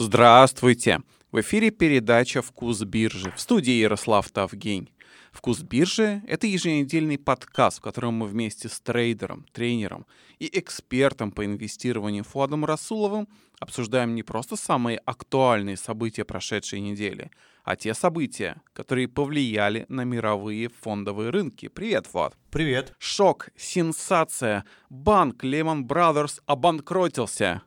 Здравствуйте! В эфире передача «Вкус биржи» в студии Ярослав Тавгень. «Вкус биржи» — это еженедельный подкаст, в котором мы вместе с трейдером, тренером и экспертом по инвестированию Фуадом Расуловым обсуждаем не просто самые актуальные события прошедшей недели, а те события, которые повлияли на мировые фондовые рынки. Привет, Фуад. Привет. Шок, сенсация. Банк Lehman Brothers обанкротился.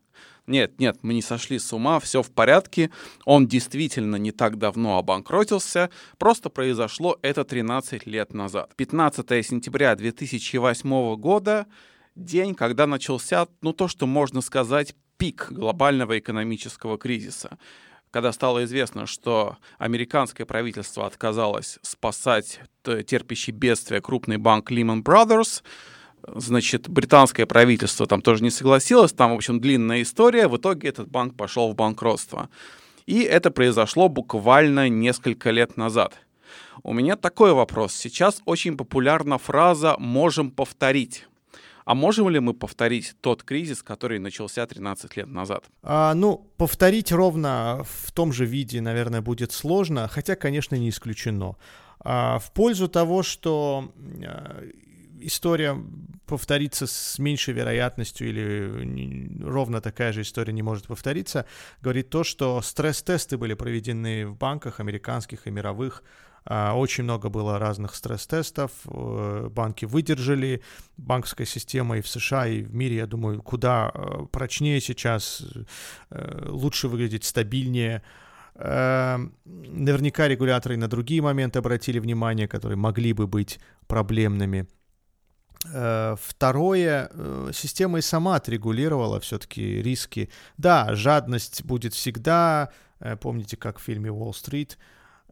Нет, нет, мы не сошли с ума, все в порядке. Он действительно не так давно обанкротился, просто произошло это 13 лет назад. 15 сентября 2008 года, день, когда начался, ну то, что можно сказать, пик глобального экономического кризиса когда стало известно, что американское правительство отказалось спасать терпящий бедствие крупный банк Lehman Brothers, Значит, британское правительство там тоже не согласилось, там, в общем, длинная история. В итоге этот банк пошел в банкротство. И это произошло буквально несколько лет назад. У меня такой вопрос. Сейчас очень популярна фраза «можем повторить». А можем ли мы повторить тот кризис, который начался 13 лет назад? А, ну, повторить ровно в том же виде, наверное, будет сложно, хотя, конечно, не исключено. А, в пользу того, что а, история повторится с меньшей вероятностью или ровно такая же история не может повториться, говорит то, что стресс-тесты были проведены в банках американских и мировых, а, очень много было разных стресс-тестов, э, банки выдержали, банковская система и в США, и в мире, я думаю, куда э, прочнее сейчас, э, лучше выглядит, стабильнее. Наверняка регуляторы на другие моменты обратили внимание, которые могли бы быть проблемными. Второе, система и сама отрегулировала все-таки риски. Да, жадность будет всегда, помните, как в фильме «Уолл-стрит»,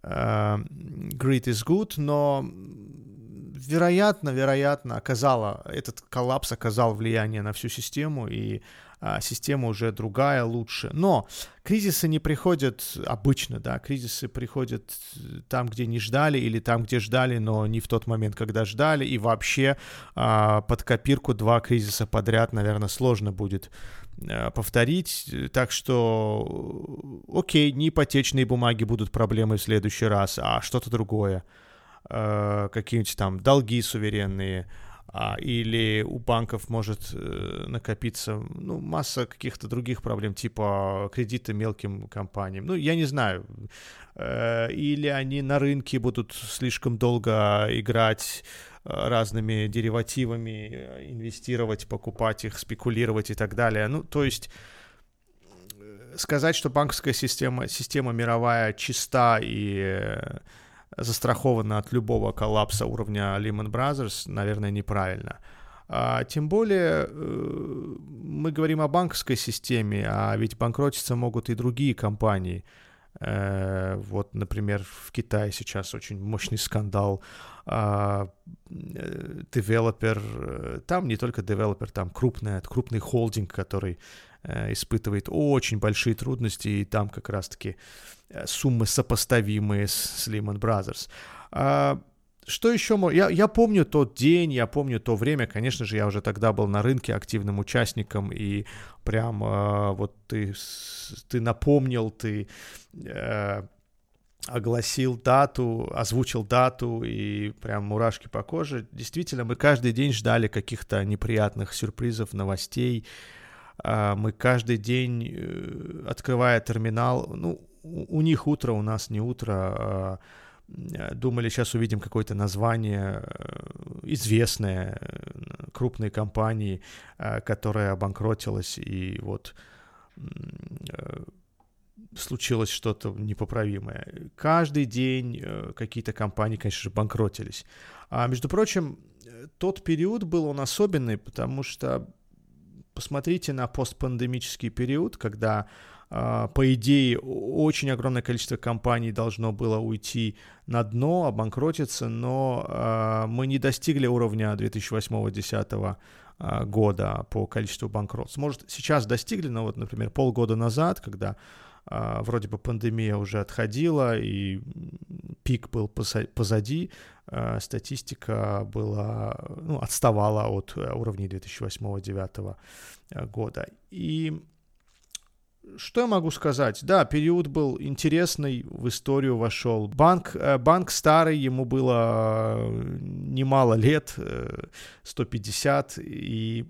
Э, great is good, но вероятно, вероятно, оказала, этот коллапс оказал влияние на всю систему, и система уже другая, лучше. Но кризисы не приходят обычно, да, кризисы приходят там, где не ждали, или там, где ждали, но не в тот момент, когда ждали, и вообще а, под копирку два кризиса подряд, наверное, сложно будет а, повторить. Так что, окей, не ипотечные бумаги будут проблемой в следующий раз, а что-то другое. А, какие-нибудь там долги суверенные, а, или у банков может э, накопиться ну, масса каких-то других проблем, типа кредиты мелким компаниям. Ну, я не знаю. Э, или они на рынке будут слишком долго играть э, разными деривативами, инвестировать, покупать их, спекулировать и так далее. Ну, то есть сказать, что банковская система, система мировая чиста и застрахована от любого коллапса уровня Lehman Brothers, наверное, неправильно. А, тем более э, мы говорим о банковской системе, а ведь банкротиться могут и другие компании. Э, вот, например, в Китае сейчас очень мощный скандал. А, э, девелопер, там не только девелопер, там крупный, крупный холдинг, который испытывает очень большие трудности, и там как раз-таки Э, суммы сопоставимые с, Lehman Brothers. Что еще? Я, я помню тот день, я помню то время. Конечно же, я уже тогда был на рынке активным участником, и прям э, вот ты, ты напомнил, ты э, огласил дату, озвучил дату, и прям мурашки по коже. Действительно, мы каждый день ждали каких-то неприятных сюрпризов, новостей. Э, мы каждый день, э, открывая терминал, ну, у них утро, у нас не утро. А, думали, сейчас увидим какое-то название э, известное э, крупной компании, э, которая обанкротилась, и вот случилось что-то непоправимое. Каждый день какие-то компании, конечно же, банкротились. А между прочим, тот период был он особенный, потому что посмотрите на постпандемический период, когда по идее, очень огромное количество компаний должно было уйти на дно, обанкротиться, но а, мы не достигли уровня 2008-2010 а, года по количеству банкротств. Может, сейчас достигли, но вот, например, полгода назад, когда вроде бы пандемия уже отходила и пик был позади, статистика была, ну, отставала от уровней 2008-2009 года. И что я могу сказать? Да, период был интересный, в историю вошел. Банк, э, банк старый, ему было э, немало лет, 150, э, и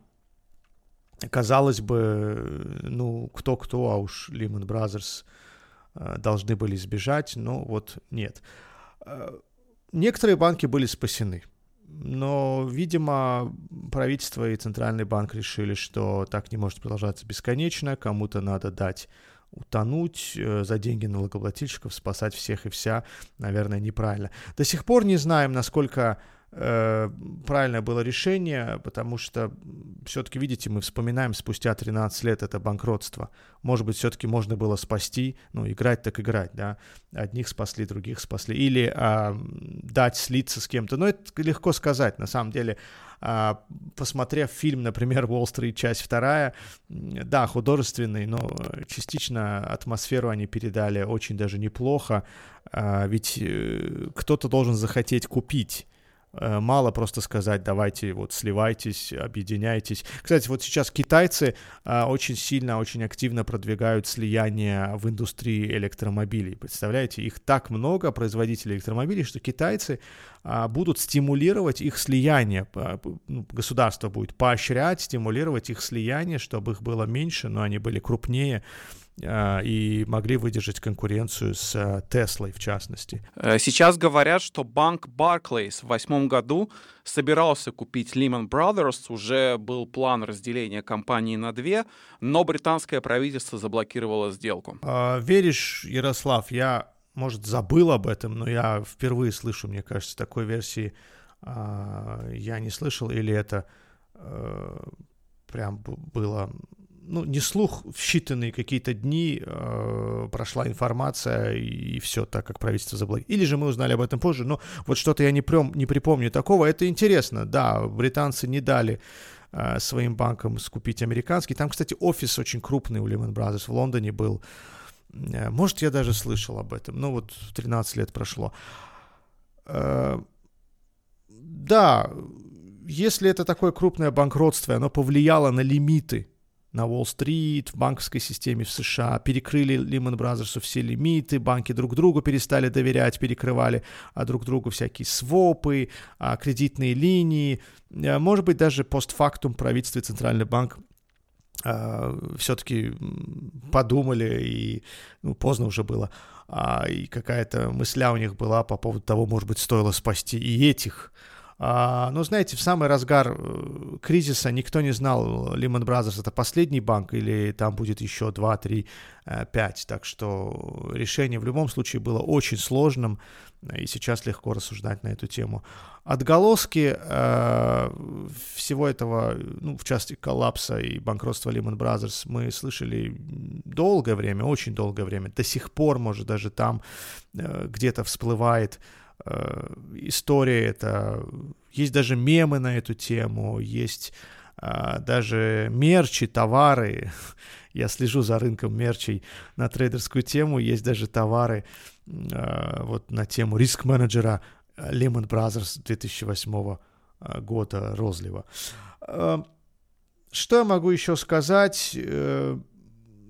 казалось бы, ну, кто-кто, а уж Lehman Brothers должны были сбежать, но вот нет. Некоторые банки были спасены. Но, видимо, правительство и Центральный банк решили, что так не может продолжаться бесконечно, кому-то надо дать утонуть э, за деньги налогоплательщиков, спасать всех и вся, наверное, неправильно. До сих пор не знаем, насколько Э, правильное было решение, потому что все-таки, видите, мы вспоминаем спустя 13 лет это банкротство. Может быть, все-таки можно было спасти, ну, играть так играть, да. Одних спасли, других спасли. Или а, дать слиться с кем-то. Но это легко сказать, на самом деле. А, посмотрев фильм, например, «Уолл-стрит. Часть вторая», да, художественный, но частично атмосферу они передали очень даже неплохо. А, ведь э, кто-то должен захотеть купить Э, мало просто сказать, давайте вот сливайтесь, объединяйтесь. Кстати, вот сейчас китайцы а, очень сильно, очень активно продвигают слияние в индустрии электромобилей. Представляете, их так много, производителей электромобилей, что китайцы а, будут стимулировать их слияние. Ну, государство будет поощрять, стимулировать их слияние, чтобы их было меньше, но они были крупнее. А, и могли выдержать конкуренцию с а, Теслой, в частности. Э, сейчас говорят, что банк Barclays в восьмом году собирался купить Lehman Brothers, уже был план разделения компании на две, но британское правительство заблокировало сделку. А, веришь, Ярослав, я, может, забыл об этом, но я впервые слышу, мне кажется, такой версии я не слышал, или это а, прям было ну, не слух, в считанные какие-то дни э, прошла информация, и, все так, как правительство заблокировало. Или же мы узнали об этом позже, но вот что-то я не, прям, не припомню такого. Это интересно, да, британцы не дали э, своим банкам скупить американский. Там, кстати, офис очень крупный у Lehman Brothers в Лондоне был. Э, может, я даже слышал об этом, ну вот 13 лет прошло. Э, да, если это такое крупное банкротство, оно повлияло на лимиты на Уолл-стрит, в банковской системе в США, перекрыли Lehman Brothers все лимиты, банки друг другу перестали доверять, перекрывали а, друг другу всякие свопы, а, кредитные линии. А, может быть, даже постфактум правительство и Центральный банк а, все-таки подумали, и ну, поздно уже было, а, и какая-то мысля у них была по поводу того, может быть, стоило спасти и этих а, но знаете, в самый разгар э, кризиса никто не знал, Lehman Brothers это последний банк или там будет еще 2, 3, 5. Так что решение в любом случае было очень сложным, и сейчас легко рассуждать на эту тему. Отголоски э, всего этого, ну, в части коллапса и банкротства Lehman Brothers, мы слышали долгое время, очень долгое время. До сих пор, может, даже там э, где-то всплывает Э, история это... Есть даже мемы на эту тему, есть а, даже мерчи, товары. Я слежу за рынком мерчей на трейдерскую тему. Есть даже товары а, вот на тему риск-менеджера Lehman Brothers 2008 а, года розлива. Что я могу еще сказать?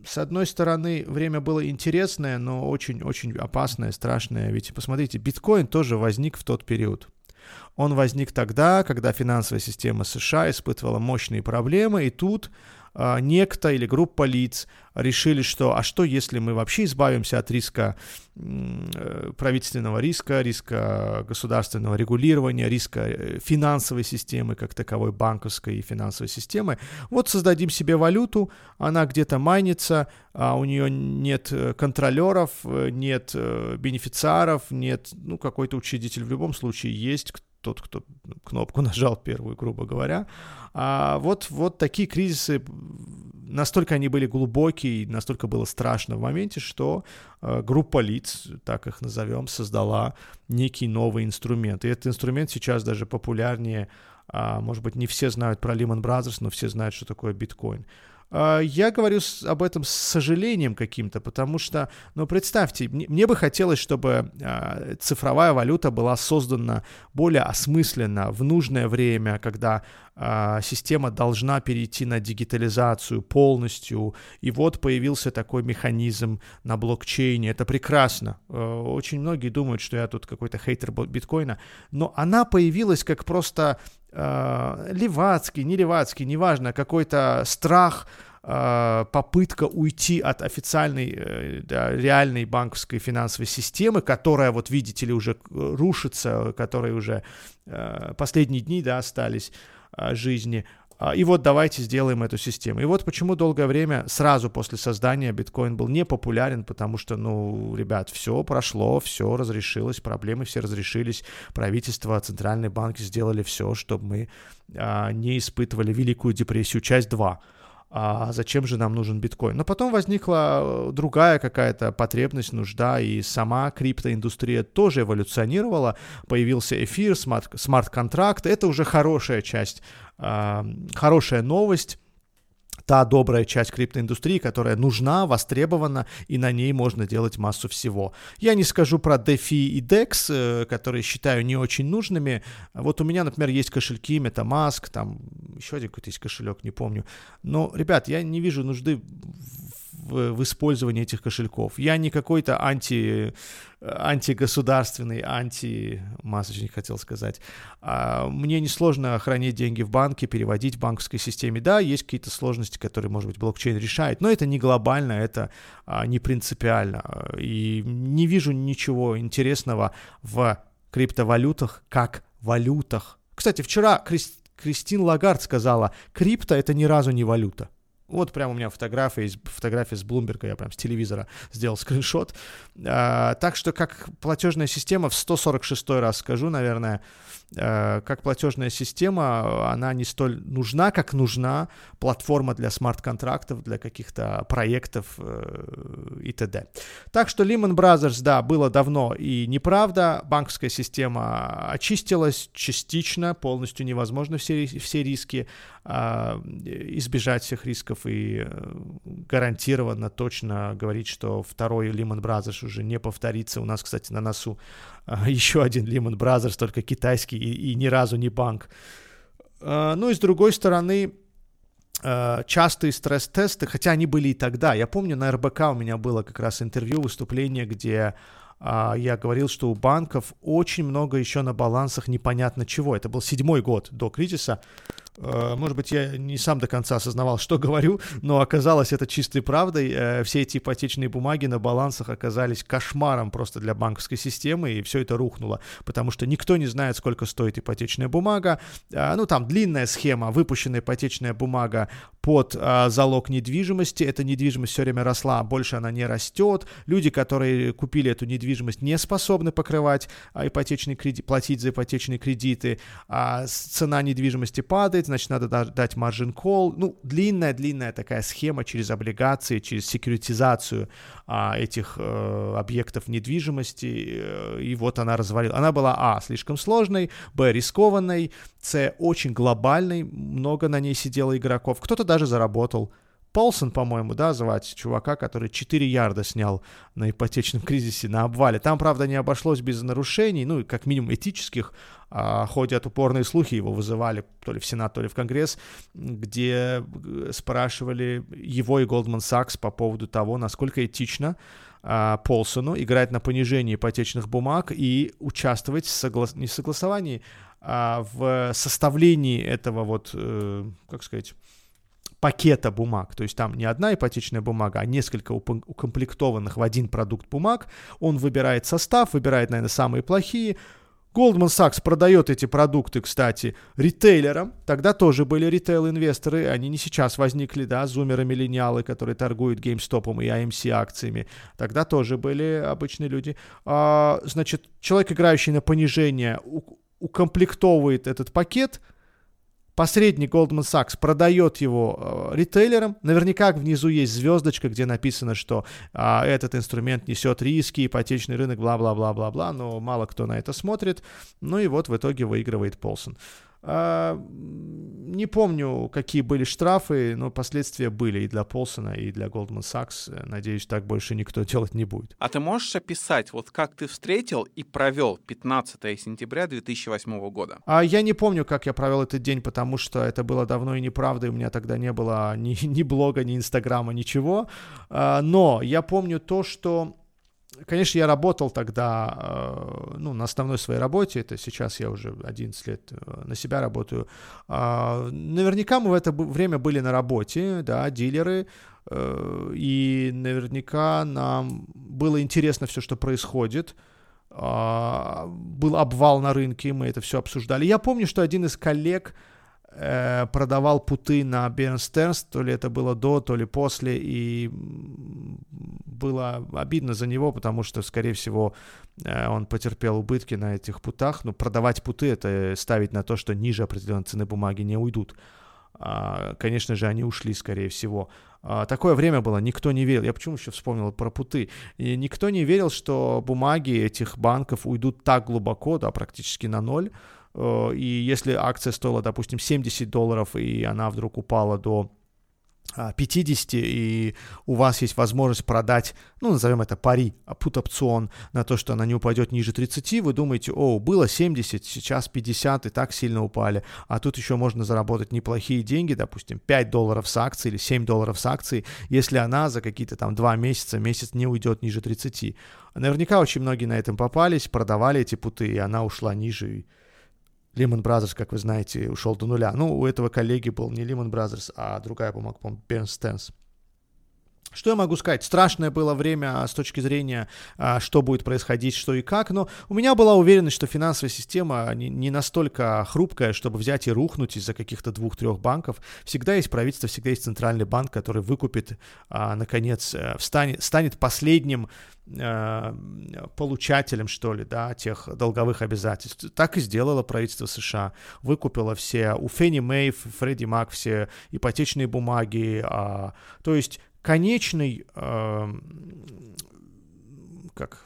С одной стороны, время было интересное, но очень-очень опасное, страшное. Ведь, посмотрите, биткоин тоже возник в тот период. Он возник тогда, когда финансовая система США испытывала мощные проблемы, и тут а, некто или группа лиц решили, что а что если мы вообще избавимся от риска э, правительственного риска, риска государственного регулирования, риска э, финансовой системы как таковой, банковской и финансовой системы. Вот создадим себе валюту, она где-то майнится, а у нее нет э, контролеров, нет бенефициаров, нет, ну, какой-то учредитель в любом случае есть, тот, кто кнопку нажал первую, грубо говоря. А вот, вот такие кризисы, настолько они были глубокие, настолько было страшно в моменте, что э, группа лиц, так их назовем, создала некий новый инструмент. И этот инструмент сейчас даже популярнее, а, может быть, не все знают про Lehman Brothers, но все знают, что такое биткоин. А, я говорю об этом с сожалением каким-то, потому что, ну, представьте, мне бы хотелось, чтобы а, цифровая валюта была создана более осмысленно, в нужное время, когда а, система должна перейти на дигитализацию полностью, и вот появился такой механизм на блокчейне, это прекрасно. Очень многие думают, что я тут какой-то хейтер биткоина, но она появилась как просто э, левацкий, не левацкий, неважно, какой-то страх, э, попытка уйти от официальной, э, да, реальной банковской финансовой системы, которая, вот видите ли, уже рушится, которой уже э, последние дни, да, остались э, жизни, и вот давайте сделаем эту систему. И вот почему долгое время, сразу после создания биткоин был не популярен, потому что, ну, ребят, все прошло, все разрешилось, проблемы все разрешились, правительство, центральные банки сделали все, чтобы мы а, не испытывали Великую депрессию, часть 2 а зачем же нам нужен биткоин? Но потом возникла э, другая какая-то потребность, нужда, и сама криптоиндустрия тоже эволюционировала. Появился эфир, смарт-контракт. Это уже хорошая часть, а, хорошая новость та добрая часть криптоиндустрии, которая нужна, востребована, и на ней можно делать массу всего. Я не скажу про DeFi и DEX, э, которые считаю не очень нужными. Вот у меня, например, есть кошельки MetaMask, там еще один какой-то есть кошелек, не помню. Но, ребят, я не вижу нужды в, использовании этих кошельков. Я не какой-то анти, антигосударственный, анти-масочник хотел сказать. А, мне несложно хранить деньги в банке, переводить в банковской системе. Да, есть какие-то сложности, которые, может быть, блокчейн решает, но это не глобально, это а, не принципиально. И не вижу ничего интересного в криптовалютах как валютах. Кстати, вчера Крист... Кристин Лагард сказала, крипто это ни разу не валюта. Вот прямо у меня фотография, из, фотография с Блумберга, я прям с телевизора сделал скриншот. А, так что как платежная система, в 146 раз скажу, наверное, Э, как платежная система, она не столь нужна, как нужна платформа для смарт-контрактов, для каких-то проектов э, и т.д. Так что Lehman Brothers, да, было давно и неправда, банковская система очистилась частично, полностью невозможно все, все риски а, избежать всех рисков и э, гарантированно точно говорить, что второй Lehman Brothers уже не повторится. У нас, кстати, на носу а, еще один Lehman Brothers, только китайский и, и ни разу не банк. А, ну и с другой стороны, а, частые стресс-тесты, хотя они были и тогда. Я помню, на РБК у меня было как раз интервью, выступление, где я говорил, что у банков очень много еще на балансах непонятно чего. Это был седьмой год до кризиса. Э, может быть, я не сам до конца осознавал, что говорю, но оказалось это чистой правдой. Э, все эти ипотечные бумаги на балансах оказались кошмаром просто для банковской системы, и все это рухнуло, потому что никто не знает, сколько стоит ипотечная бумага. Э, ну, там длинная схема, выпущенная ипотечная бумага под залог недвижимости. Эта недвижимость все время росла, больше она не растет. Люди, которые купили эту недвижимость, не способны покрывать ипотечный кредит, платить за ипотечные кредиты. А цена недвижимости падает, значит, надо дать margin call. Ну, длинная-длинная такая схема через облигации, через секьюритизацию а, этих э, объектов недвижимости. Э, и вот она развалила. Она была, а, слишком сложной, б, рискованной, с, очень глобальной, много на ней сидело игроков. Кто-то даже заработал. Полсон, по-моему, да, звать чувака, который 4 ярда снял на ипотечном кризисе на обвале. Там, правда, не обошлось без нарушений, ну, как минимум этических, а, ходят упорные слухи, его вызывали то ли в Сенат, то ли в Конгресс, где э, спрашивали его и Goldman Sachs по поводу того, насколько этично а, Полсону играть на понижении ипотечных бумаг и участвовать в согла... не в согласовании, а в составлении этого вот, э, как сказать, пакета бумаг. То есть там не одна ипотечная бумага, а несколько укомплектованных в один продукт бумаг. Он выбирает состав, выбирает, наверное, самые плохие, Goldman Sachs продает эти продукты, кстати, ритейлерам. Тогда тоже были ритейл-инвесторы. Они не сейчас возникли, да, зумеры-миллениалы, которые торгуют GameStop и AMC акциями. Тогда тоже были обычные люди. А, значит, человек, играющий на понижение, укомплектовывает этот пакет – посредник Goldman Sachs продает его э, ритейлерам. Наверняка внизу есть звездочка, где написано, что э, этот инструмент несет риски, ипотечный рынок, бла-бла-бла-бла-бла, но мало кто на это смотрит. Ну и вот в итоге выигрывает Полсон. А, не помню, какие были штрафы, но последствия были и для Полсона, и для Goldman Sachs. Надеюсь, так больше никто делать не будет. А ты можешь описать, вот как ты встретил и провел 15 сентября 2008 года? А я не помню, как я провел этот день, потому что это было давно и неправда, и у меня тогда не было ни, ни блога, ни инстаграма, ничего. А, но я помню то, что Конечно, я работал тогда, э, ну, на основной своей работе, это сейчас я уже 11 лет э, на себя работаю. А, наверняка мы в это время были на работе, да, дилеры, э, и наверняка нам было интересно все, что происходит. А, был обвал на рынке, мы это все обсуждали. Я помню, что один из коллег продавал путы на Бернстернс, то ли это было до, то ли после, и было обидно за него, потому что, скорее всего, э, он потерпел убытки на этих путах. Но продавать путы — это ставить на то, что ниже определенной цены бумаги не уйдут. А, конечно же, они ушли, скорее всего. А, такое время было, никто не верил. Я почему еще вспомнил про путы? И никто не верил, что бумаги этих банков уйдут так глубоко, да, практически на ноль. Э, и если акция стоила, допустим, 70 долларов, и она вдруг упала до 50, а, и у вас есть возможность продать, ну, назовем это пари, пут-опцион на то, что она не упадет ниже 30, вы думаете, о, было 70, сейчас 50, и так сильно упали, а тут еще можно заработать неплохие деньги, допустим, 5 долларов с акции или 7 долларов с акции, если она за какие-то там 2 месяца, месяц не уйдет ниже 30. Наверняка очень многие на этом попались, продавали эти путы, и она ушла ниже, Lehman Brothers, как вы знаете, ушел до нуля. Ну, у этого коллеги был не Lehman Brothers, а другая бумага, по-моему, Bernstein. Что я могу сказать? Страшное было время с точки зрения, а, что будет происходить, что и как, но у меня была уверенность, что финансовая система не, настолько хрупкая, чтобы взять и рухнуть из-за каких-то двух-трех банков. Всегда есть правительство, всегда есть центральный банк, который выкупит, а, наконец, э, встанет, станет последним э, получателем, что ли, да, тех долговых обязательств. Так и сделало правительство США. Выкупило все у Фенни Мэй, Фредди Мак все ипотечные бумаги. А, то есть конечный, э, как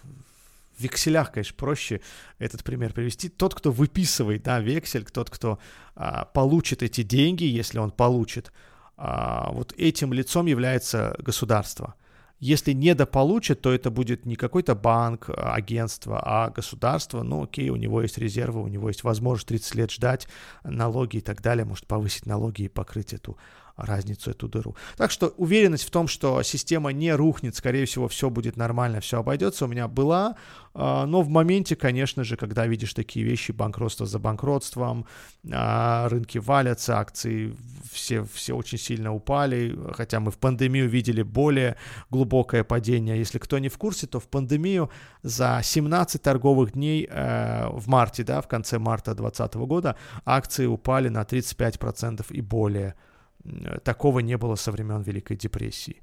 в векселях, конечно, проще этот пример привести. Тот, кто выписывает, да, вексель, тот, кто а, получит эти деньги, если он получит, а, вот этим лицом является государство. Если недополучит, то это будет не какой-то банк, агентство, а государство. Ну, окей, у него есть резервы, у него есть возможность 30 лет ждать, налоги и так далее, может повысить налоги и покрыть эту разницу, эту дыру. Так что уверенность в том, что система не рухнет, скорее всего, все будет нормально, все обойдется, у меня была. А, но в моменте, конечно же, когда видишь такие вещи, банкротство за банкротством, а, рынки валятся, акции все, все очень сильно упали, хотя мы в пандемию видели более глубокое падение. Если кто не в курсе, то в пандемию за 17 торговых дней э, в марте, да, в конце марта 2020 года акции упали на 35% и более. Такого не было со времен Великой депрессии.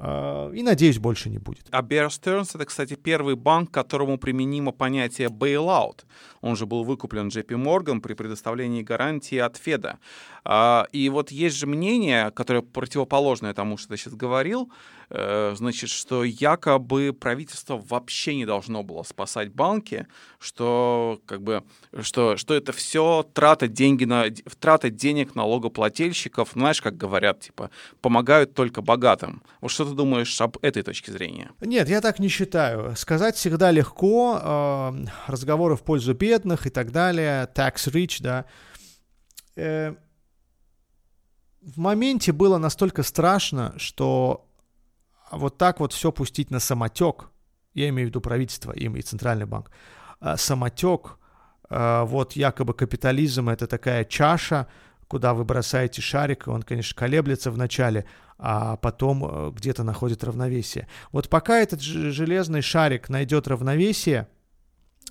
А, и, надеюсь, больше не будет. А Bear Stearns — это, кстати, первый банк, которому применимо понятие bailout. Он же был выкуплен JP Morgan при предоставлении гарантии от Феда. А, и вот есть же мнение, которое противоположное тому, что ты сейчас говорил, э, значит, что якобы правительство вообще не должно было спасать банки, что как бы что, что это все трата, деньги на, трата денег налогоплательщиков, знаешь, как говорят, типа, помогают только богатым. Вот что ты думаешь об этой точке зрения? Нет, я так не считаю. Сказать всегда легко, э, разговоры в пользу бедных и так далее, tax rich, да. Э, в моменте было настолько страшно, что вот так вот все пустить на самотек, я имею в виду правительство, им и Центральный банк, а самотек, а, вот якобы капитализм это такая чаша, куда вы бросаете шарик, он, конечно, колеблется вначале, а потом э, где-то находит равновесие. Вот пока этот железный шарик найдет равновесие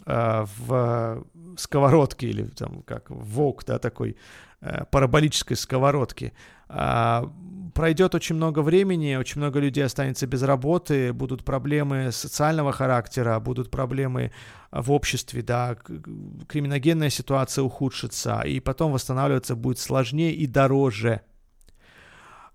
в сковородке или там как вок, да, такой Э, параболической сковородки. А, пройдет очень много времени, очень много людей останется без работы, будут проблемы социального характера, будут проблемы в обществе, да, криминогенная ситуация ухудшится, и потом восстанавливаться будет сложнее и дороже.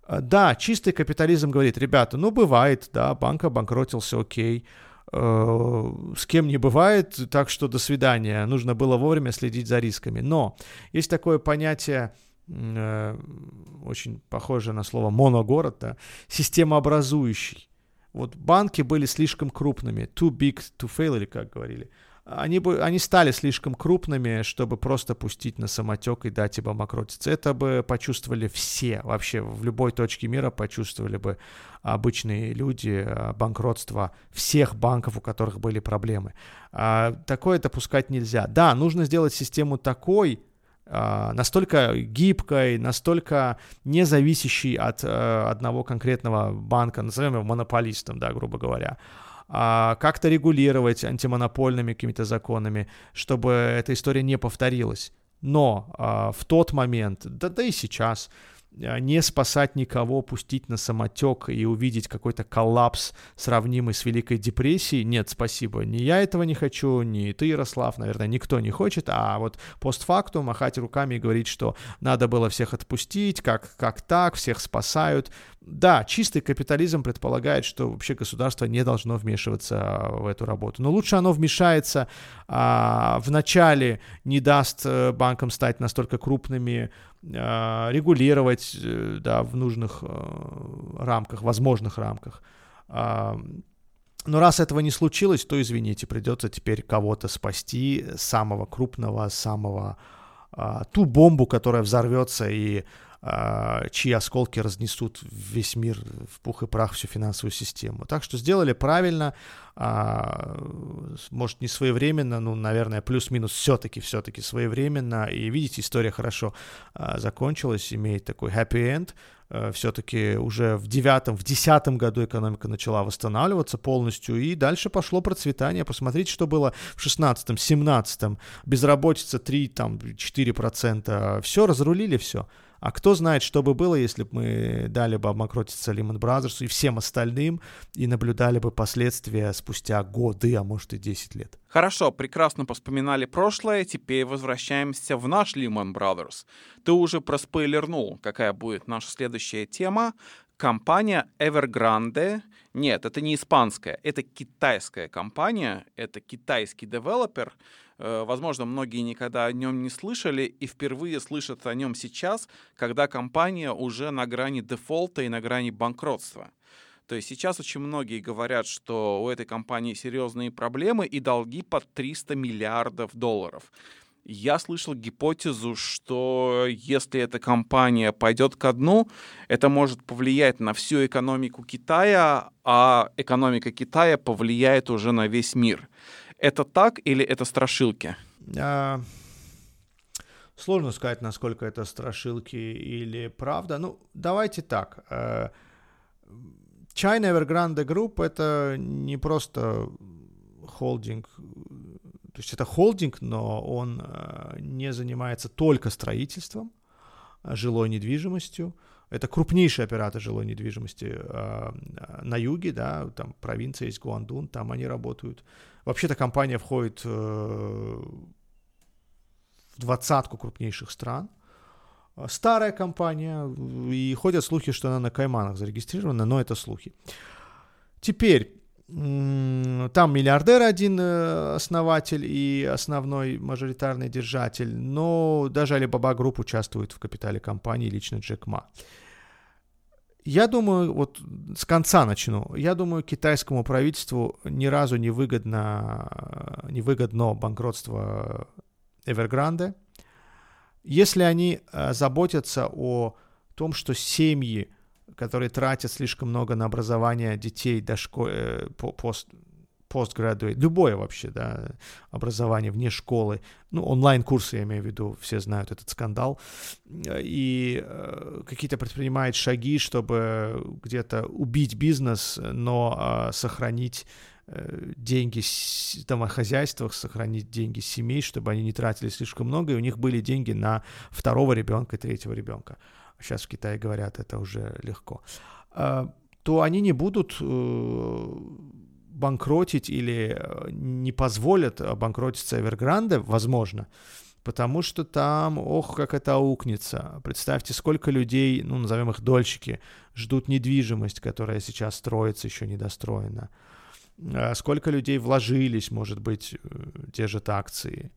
А, да, чистый капитализм говорит, ребята, ну бывает, да, банк обанкротился, окей, Э, с кем не бывает, так что до свидания. Нужно было вовремя следить за рисками. Но есть такое понятие, очень похоже на слово моногород, да, системообразующий. Вот банки были слишком крупными, too big to fail, или как говорили они, бы, они стали слишком крупными, чтобы просто пустить на самотек и дать им обанкротиться. Это бы почувствовали все, вообще в любой точке мира почувствовали бы обычные люди а, банкротство всех банков, у которых были проблемы. А, такое допускать нельзя. Да, нужно сделать систему такой, настолько гибкой, настолько не зависящей от а, одного конкретного банка, назовем его монополистом, да, грубо говоря, а, как-то регулировать антимонопольными какими-то законами, чтобы эта история не повторилась. Но а, в тот момент, да, да и сейчас, а, не спасать никого, пустить на самотек и увидеть какой-то коллапс, сравнимый с Великой депрессией, нет, спасибо, ни я этого не хочу, ни ты, Ярослав, наверное, никто не хочет, а вот постфактум махать руками и говорить, что надо было всех отпустить, как, как так, всех спасают, да, чистый капитализм предполагает, что вообще государство не должно вмешиваться а, в эту работу. Но лучше оно вмешается а, вначале, не даст э, банкам стать настолько крупными, регулировать э, да, в нужных а, рамках, возможных рамках. А, но раз этого не случилось, то, извините, придется теперь кого-то спасти, самого крупного, самого... А, ту бомбу, которая взорвется и а, чьи осколки разнесут весь мир в пух и прах, всю финансовую систему. Так что сделали правильно, а, может не своевременно, ну, наверное, плюс-минус все-таки, все-таки своевременно. И видите, история хорошо а, закончилась, имеет такой happy end. Все-таки уже в девятом, в десятом году экономика начала восстанавливаться полностью, и дальше пошло процветание. Посмотрите, что было в шестнадцатом, семнадцатом, безработица 3, там, 4%. Все, разрулили все. А кто знает, что бы было, если бы мы дали бы обмокротиться Lehman Brothers и всем остальным, и наблюдали бы последствия спустя годы, а может и 10 лет. Хорошо, прекрасно поспоминали прошлое, теперь возвращаемся в наш Lehman Brothers. Ты уже проспойлернул, какая будет наша следующая тема. Компания Evergrande, нет, это не испанская, это китайская компания, это китайский девелопер, Э, возможно, многие никогда о нем не слышали и впервые слышат о нем сейчас, когда компания уже на грани дефолта и на грани банкротства. То есть сейчас очень многие говорят, что у этой компании серьезные проблемы и долги под 300 миллиардов долларов. Я слышал гипотезу, что если эта компания пойдет ко дну, это может повлиять на всю экономику Китая, а экономика Китая повлияет уже на весь мир. Это так или это страшилки? А, сложно сказать, насколько это страшилки или правда. Ну, давайте так. Э, China Evergrande Group это не просто холдинг, то есть это холдинг, но он э, не занимается только строительством, а жилой недвижимостью. Это крупнейший оператор жилой недвижимости э, на юге, да, там провинция есть Гуандун, там они работают. Вообще-то компания входит э, в двадцатку крупнейших стран. Старая компания, и ходят слухи, что она на Кайманах зарегистрирована, но это слухи. Теперь, там миллиардер один э, основатель и основной мажоритарный держатель, но даже Alibaba Group участвует в капитале компании, лично Джек Ма. Я думаю, вот с конца начну. Я думаю, китайскому правительству ни разу не выгодно, не выгодно банкротство Evergrande. Если они э, заботятся о том, что семьи, которые тратят слишком много на образование детей до школы, э, пост, постградуэйт, любое вообще, да, образование вне школы, ну, онлайн-курсы, я имею в виду, все знают этот скандал, и э, какие-то предпринимают шаги, чтобы где-то убить бизнес, но э, сохранить э, деньги в домохозяйствах, сохранить деньги семей, чтобы они не тратили слишком много, и у них были деньги на второго ребенка и третьего ребенка. Сейчас в Китае говорят, это уже легко. Э, то они не будут э, банкротить или э, не позволят банкротиться Эвергранде, возможно, потому что там, ох, как это аукнется. Представьте, сколько людей, ну, назовем их дольщики, ждут недвижимость, которая сейчас строится, еще недостроена. э, сколько людей вложились, может быть, держат акции.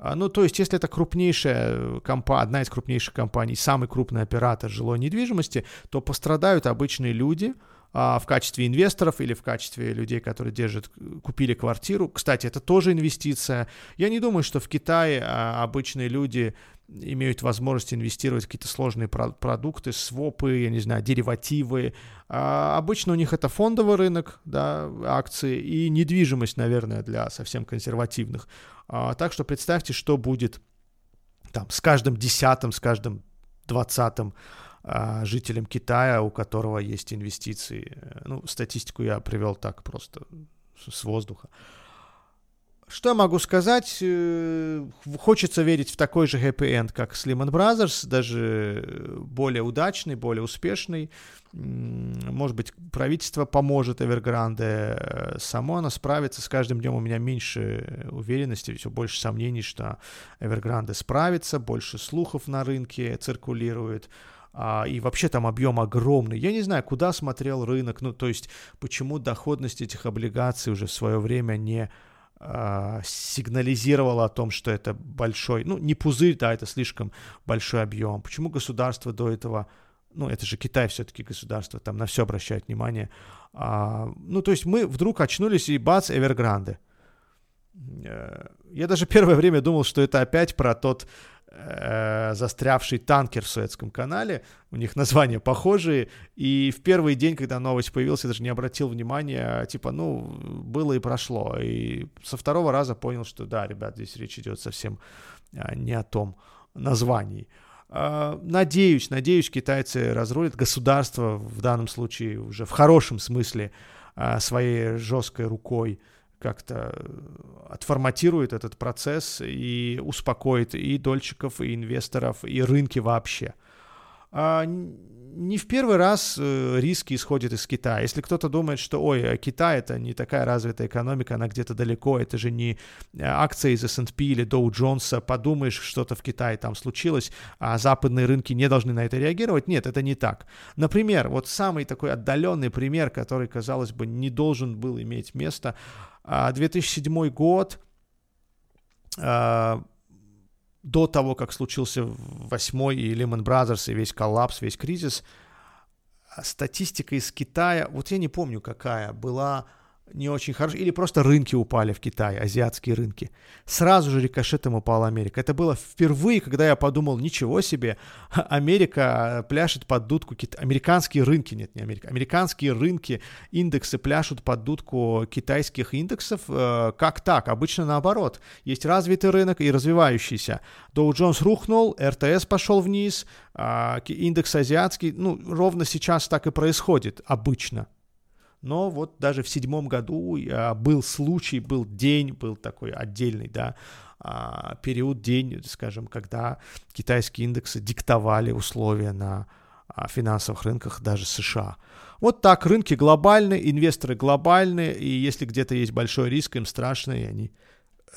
А, ну, то есть, если это крупнейшая компания, одна из крупнейших компаний, самый крупный оператор жилой недвижимости, то пострадают обычные люди – а, в качестве инвесторов или в качестве людей, которые держат, купили квартиру. Кстати, это тоже инвестиция. Я не думаю, что в Китае а, обычные люди имеют возможность инвестировать в какие-то сложные про- продукты, свопы, я не знаю, деривативы. А обычно у них это фондовый рынок, да, акции и недвижимость, наверное, для совсем консервативных. А, так что представьте, что будет там с каждым десятым, с каждым двадцатым а, жителям Китая, у которого есть инвестиции. Ну, статистику я привел так просто с воздуха. Что я могу сказать? Э, хочется верить в такой же happy-end, как с Lehman Brothers, даже более удачный, более успешный. Может быть, правительство поможет Эвергранде, э, само оно справится. С каждым днем у меня меньше уверенности, все больше сомнений, что Эвергранде справится, больше слухов на рынке циркулирует а, и вообще там объем огромный. Я не знаю, куда смотрел рынок, ну, то есть, почему доходность этих облигаций уже в свое время не а, сигнализировала о том, что это большой, ну, не пузырь, да, это слишком большой объем. Почему государство до этого, ну, это же Китай все-таки государство, там на все обращает внимание. А, ну, то есть мы вдруг очнулись и бац, Эвергранде. Э, я даже первое время думал, что это опять про тот э, застрявший танкер в Суэцком канале. У них названия похожие. И в первый день, когда новость появилась, я даже не обратил внимания. Типа, ну, было и прошло. И со второго раза понял, что да, ребят, здесь речь идет совсем э, не о том названии. Э, надеюсь, надеюсь, китайцы разрулят государство в данном случае уже в хорошем смысле э, своей жесткой рукой как-то отформатирует этот процесс и успокоит и дольщиков, и инвесторов, и рынки вообще. А не в первый раз э, риски исходят из Китая. Если кто-то думает, что, ой, а Китай это не такая развитая экономика, она где-то далеко, это же не э, акция из S&P или Dow Jones, подумаешь, что-то в Китае там случилось, а западные рынки не должны на это реагировать. Нет, это не так. Например, вот самый такой отдаленный пример, который, казалось бы, не должен был иметь место, 2007 а, год, а, до того, как случился восьмой и Lehman Brothers, и весь коллапс, весь кризис, статистика из Китая, вот я не помню какая, была не очень хорошо, или просто рынки упали в Китае, азиатские рынки. Сразу же рикошетом упала Америка. Это было впервые, когда я подумал, ничего себе, Америка пляшет под дудку, американские рынки, нет, не Америка, американские рынки, индексы пляшут под дудку китайских индексов. Э, как так? Обычно наоборот. Есть развитый рынок и развивающийся. Dow Jones рухнул, РТС пошел вниз, а, индекс азиатский, ну, ровно сейчас так и происходит, обычно но вот даже в седьмом году а, был случай, был день, был такой отдельный, да, а, период, день, скажем, когда китайские индексы диктовали условия на а, финансовых рынках даже США. Вот так, рынки глобальные, инвесторы глобальные, и если где-то есть большой риск, им страшно, и они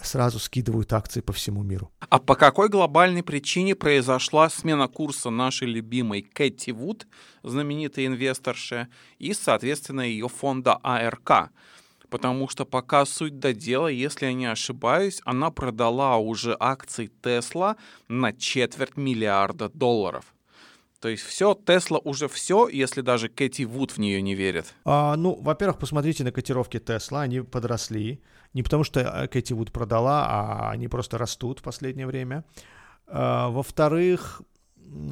сразу скидывают акции по всему миру. А по какой глобальной причине произошла смена курса нашей любимой Кэти Вуд, знаменитой инвесторши, и, соответственно, ее фонда АРК? Потому что пока суть до дела, если я не ошибаюсь, она продала уже акции Тесла на четверть миллиарда долларов. То есть все, Тесла уже все, если даже Кэти Вуд в нее не верит. А, ну, во-первых, посмотрите на котировки Тесла, они подросли. Не потому что э, Кэти Вуд продала, а они просто растут в последнее время. А, во-вторых,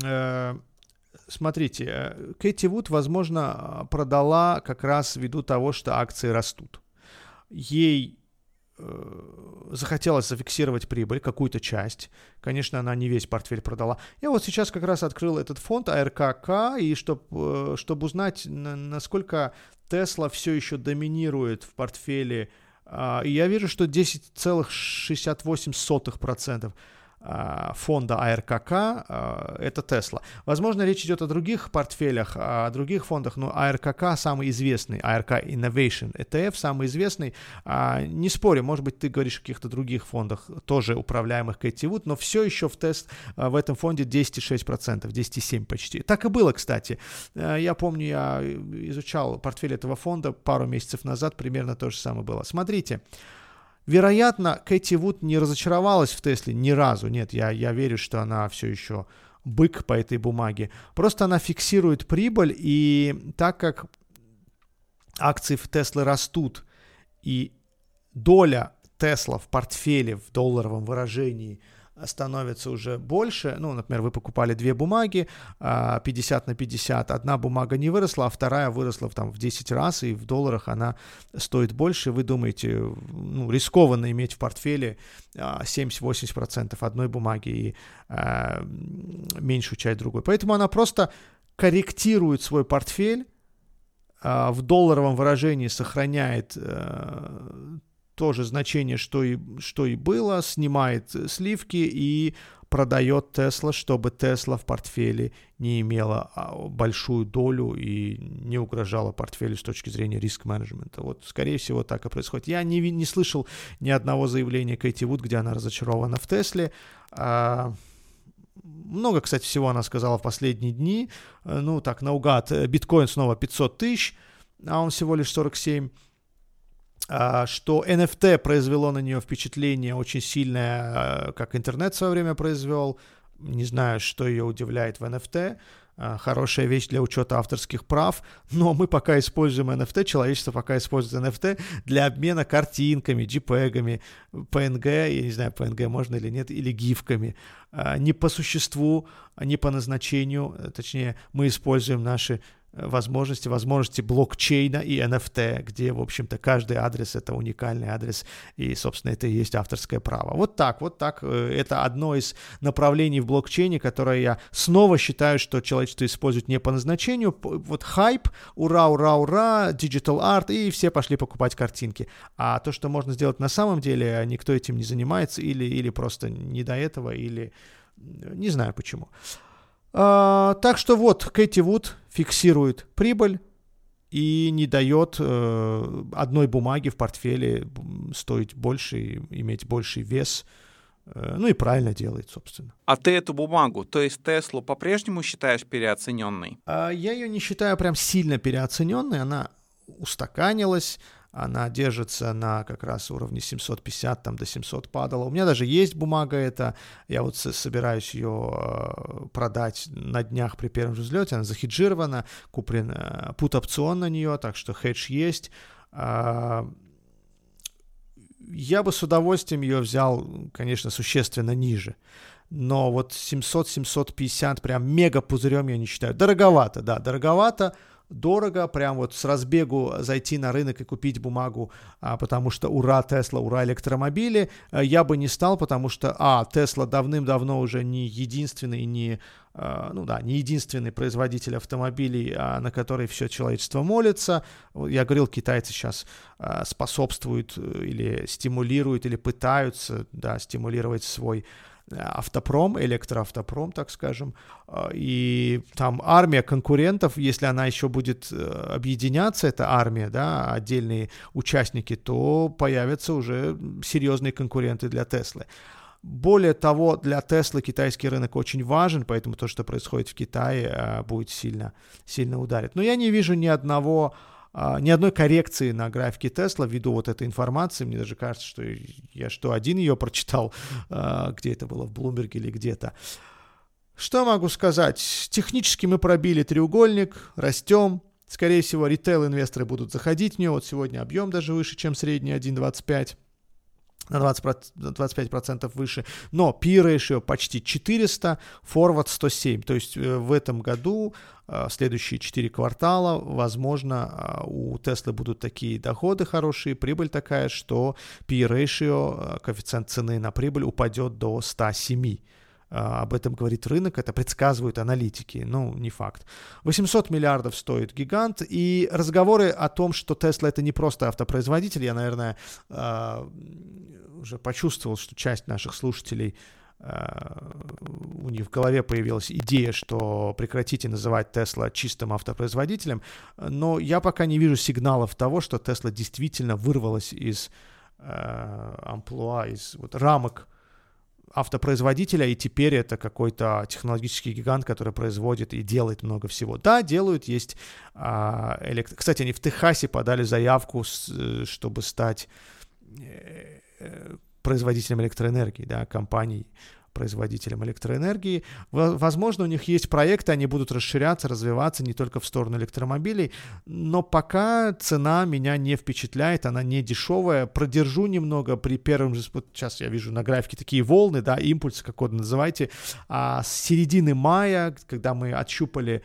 э, смотрите, э, Кэти Вуд, возможно, продала как раз ввиду того, что акции растут. Ей захотелось зафиксировать прибыль, какую-то часть. Конечно, она не весь портфель продала. Я вот сейчас как раз открыл этот фонд АРКК, и чтобы э, чтоб узнать, насколько Тесла все еще доминирует в портфеле, а, и я вижу, что 10,68%. А, фонда АРКК а, это Tesla. Возможно, речь идет о других портфелях, о других фондах, но АРКК самый известный, АРК Innovation ETF самый известный. А, не спорю, может быть, ты говоришь о каких-то других фондах, тоже управляемых Кэти Вуд, но все еще в тест в этом фонде 10,6%, 10,7% почти. Так и было, кстати. Я помню, я изучал портфель этого фонда пару месяцев назад, примерно то же самое было. Смотрите, Вероятно, Кэти Вуд не разочаровалась в Тесле ни разу. Нет, я, я верю, что она все еще бык по этой бумаге. Просто она фиксирует прибыль, и так как акции в Тесле растут, и доля Тесла в портфеле в долларовом выражении – становится уже больше. Ну, например, вы покупали две бумаги, 50 а, на 50. Одна бумага не выросла, а вторая выросла там, в 10 раз, и в долларах она стоит больше. Вы думаете, ну, рискованно иметь в портфеле 70-80% а, одной бумаги и а, меньшую часть другой. Поэтому она просто корректирует свой портфель, в долларовом выражении сохраняет э, тоже значение, что и, что и было, снимает сливки и продает Тесла, чтобы Тесла в портфеле не имела а, большую долю и не угрожала портфелю с точки зрения риск-менеджмента. Вот, скорее всего, так и происходит. Я не, не слышал ни одного заявления Кэти Вуд, где она разочарована в Тесле. А, много, кстати, всего она сказала в последние дни. Ну, так, наугад, биткоин снова 500 тысяч, а он всего лишь 47 а, что NFT произвело на нее впечатление очень сильное, а, как интернет в свое время произвел. Не знаю, что ее удивляет в NFT. А, хорошая вещь для учета авторских прав, но мы пока используем NFT, человечество пока использует NFT для обмена картинками, JPEG, PNG, я не знаю, PNG можно или нет, или гифками. Не по существу, не по назначению, точнее, мы используем наши возможности, возможности блокчейна и NFT, где, в общем-то, каждый адрес — это уникальный адрес, и, собственно, это и есть авторское право. Вот так, вот так. Э, это одно из направлений в блокчейне, которое я снова считаю, что человечество использует не по назначению. Вот хайп, ура, ура, ура, digital art, и все пошли покупать картинки. А то, что можно сделать на самом деле, никто этим не занимается, или, или просто не до этого, или не знаю почему. А, так что вот, Кэти Вуд фиксирует прибыль и не дает э, одной бумаге в портфеле стоить больше, иметь больший вес. Э, ну и правильно делает, собственно. А ты эту бумагу, то есть Теслу, по-прежнему считаешь переоцененной? А, я ее не считаю прям сильно переоцененной. Она устаканилась, она держится на как раз уровне 750, там до 700 падала. У меня даже есть бумага эта, я вот собираюсь ее э, продать на днях при первом же взлете, она захеджирована, куплен э, пут-опцион на нее, так что хедж есть. А, я бы с удовольствием ее взял, конечно, существенно ниже. Но вот 700-750 прям мега пузырем я не считаю. Дороговато, да, дороговато дорого, прям вот с разбегу зайти на рынок и купить бумагу, а, потому что ура Тесла, ура электромобили, а, я бы не стал, потому что, а, Тесла давным-давно уже не единственный, не, а, ну да, не единственный производитель автомобилей, а, на который все человечество молится. Я говорил, китайцы сейчас а, способствуют э, или стимулируют, или пытаются, да, стимулировать свой автопром, электроавтопром, так скажем, а, и там армия конкурентов, если она еще будет э, объединяться, эта армия, да, отдельные участники, то появятся уже серьезные конкуренты для Теслы. Более того, для Теслы китайский рынок очень важен, поэтому то, что происходит в Китае, э, будет сильно, сильно ударить. Но я не вижу ни одного а, ни одной коррекции на графике Тесла ввиду вот этой информации. Мне даже кажется, что я что один ее прочитал, а, где это было, в Блумберге или где-то. Что могу сказать? Технически мы пробили треугольник, растем. Скорее всего, ритейл-инвесторы будут заходить в нее. Вот сегодня объем даже выше, чем средний 1.25 на 20, 25% выше, но P-ratio почти 400, forward 107, то есть э, в этом году, э, следующие 4 квартала, возможно, э, у Tesla будут такие доходы хорошие, прибыль такая, что P-ratio, коэффициент цены на прибыль упадет до 107. А, об этом говорит рынок, это предсказывают аналитики, ну, не факт. 800 миллиардов стоит гигант, и разговоры о том, что Tesla это не просто автопроизводитель, я, наверное, а, уже почувствовал, что часть наших слушателей у них в голове появилась идея, что прекратите называть Тесла чистым автопроизводителем, но я пока не вижу сигналов того, что Тесла действительно вырвалась из амплуа, из вот, рамок автопроизводителя, и теперь это какой-то технологический гигант, который производит и делает много всего. Да, делают, есть... А, электро... Кстати, они в Техасе подали заявку, с, э, чтобы стать э, э, производителем электроэнергии, да, компанией производителям электроэнергии. Возможно, у них есть проекты, они будут расширяться, развиваться не только в сторону электромобилей, но пока цена меня не впечатляет, она не дешевая. Продержу немного при первом же, вот сейчас я вижу на графике такие волны, да, импульсы, как угодно называйте, а с середины мая, когда мы отщупали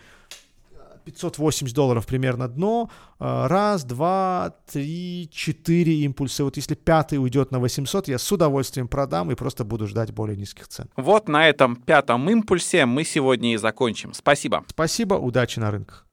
580 долларов примерно дно. Э, раз, два, три, четыре импульса. Вот если пятый уйдет на 800, я с удовольствием продам и просто буду ждать более низких цен. Вот на этом пятом импульсе мы сегодня и закончим. Спасибо. Спасибо, удачи на рынках.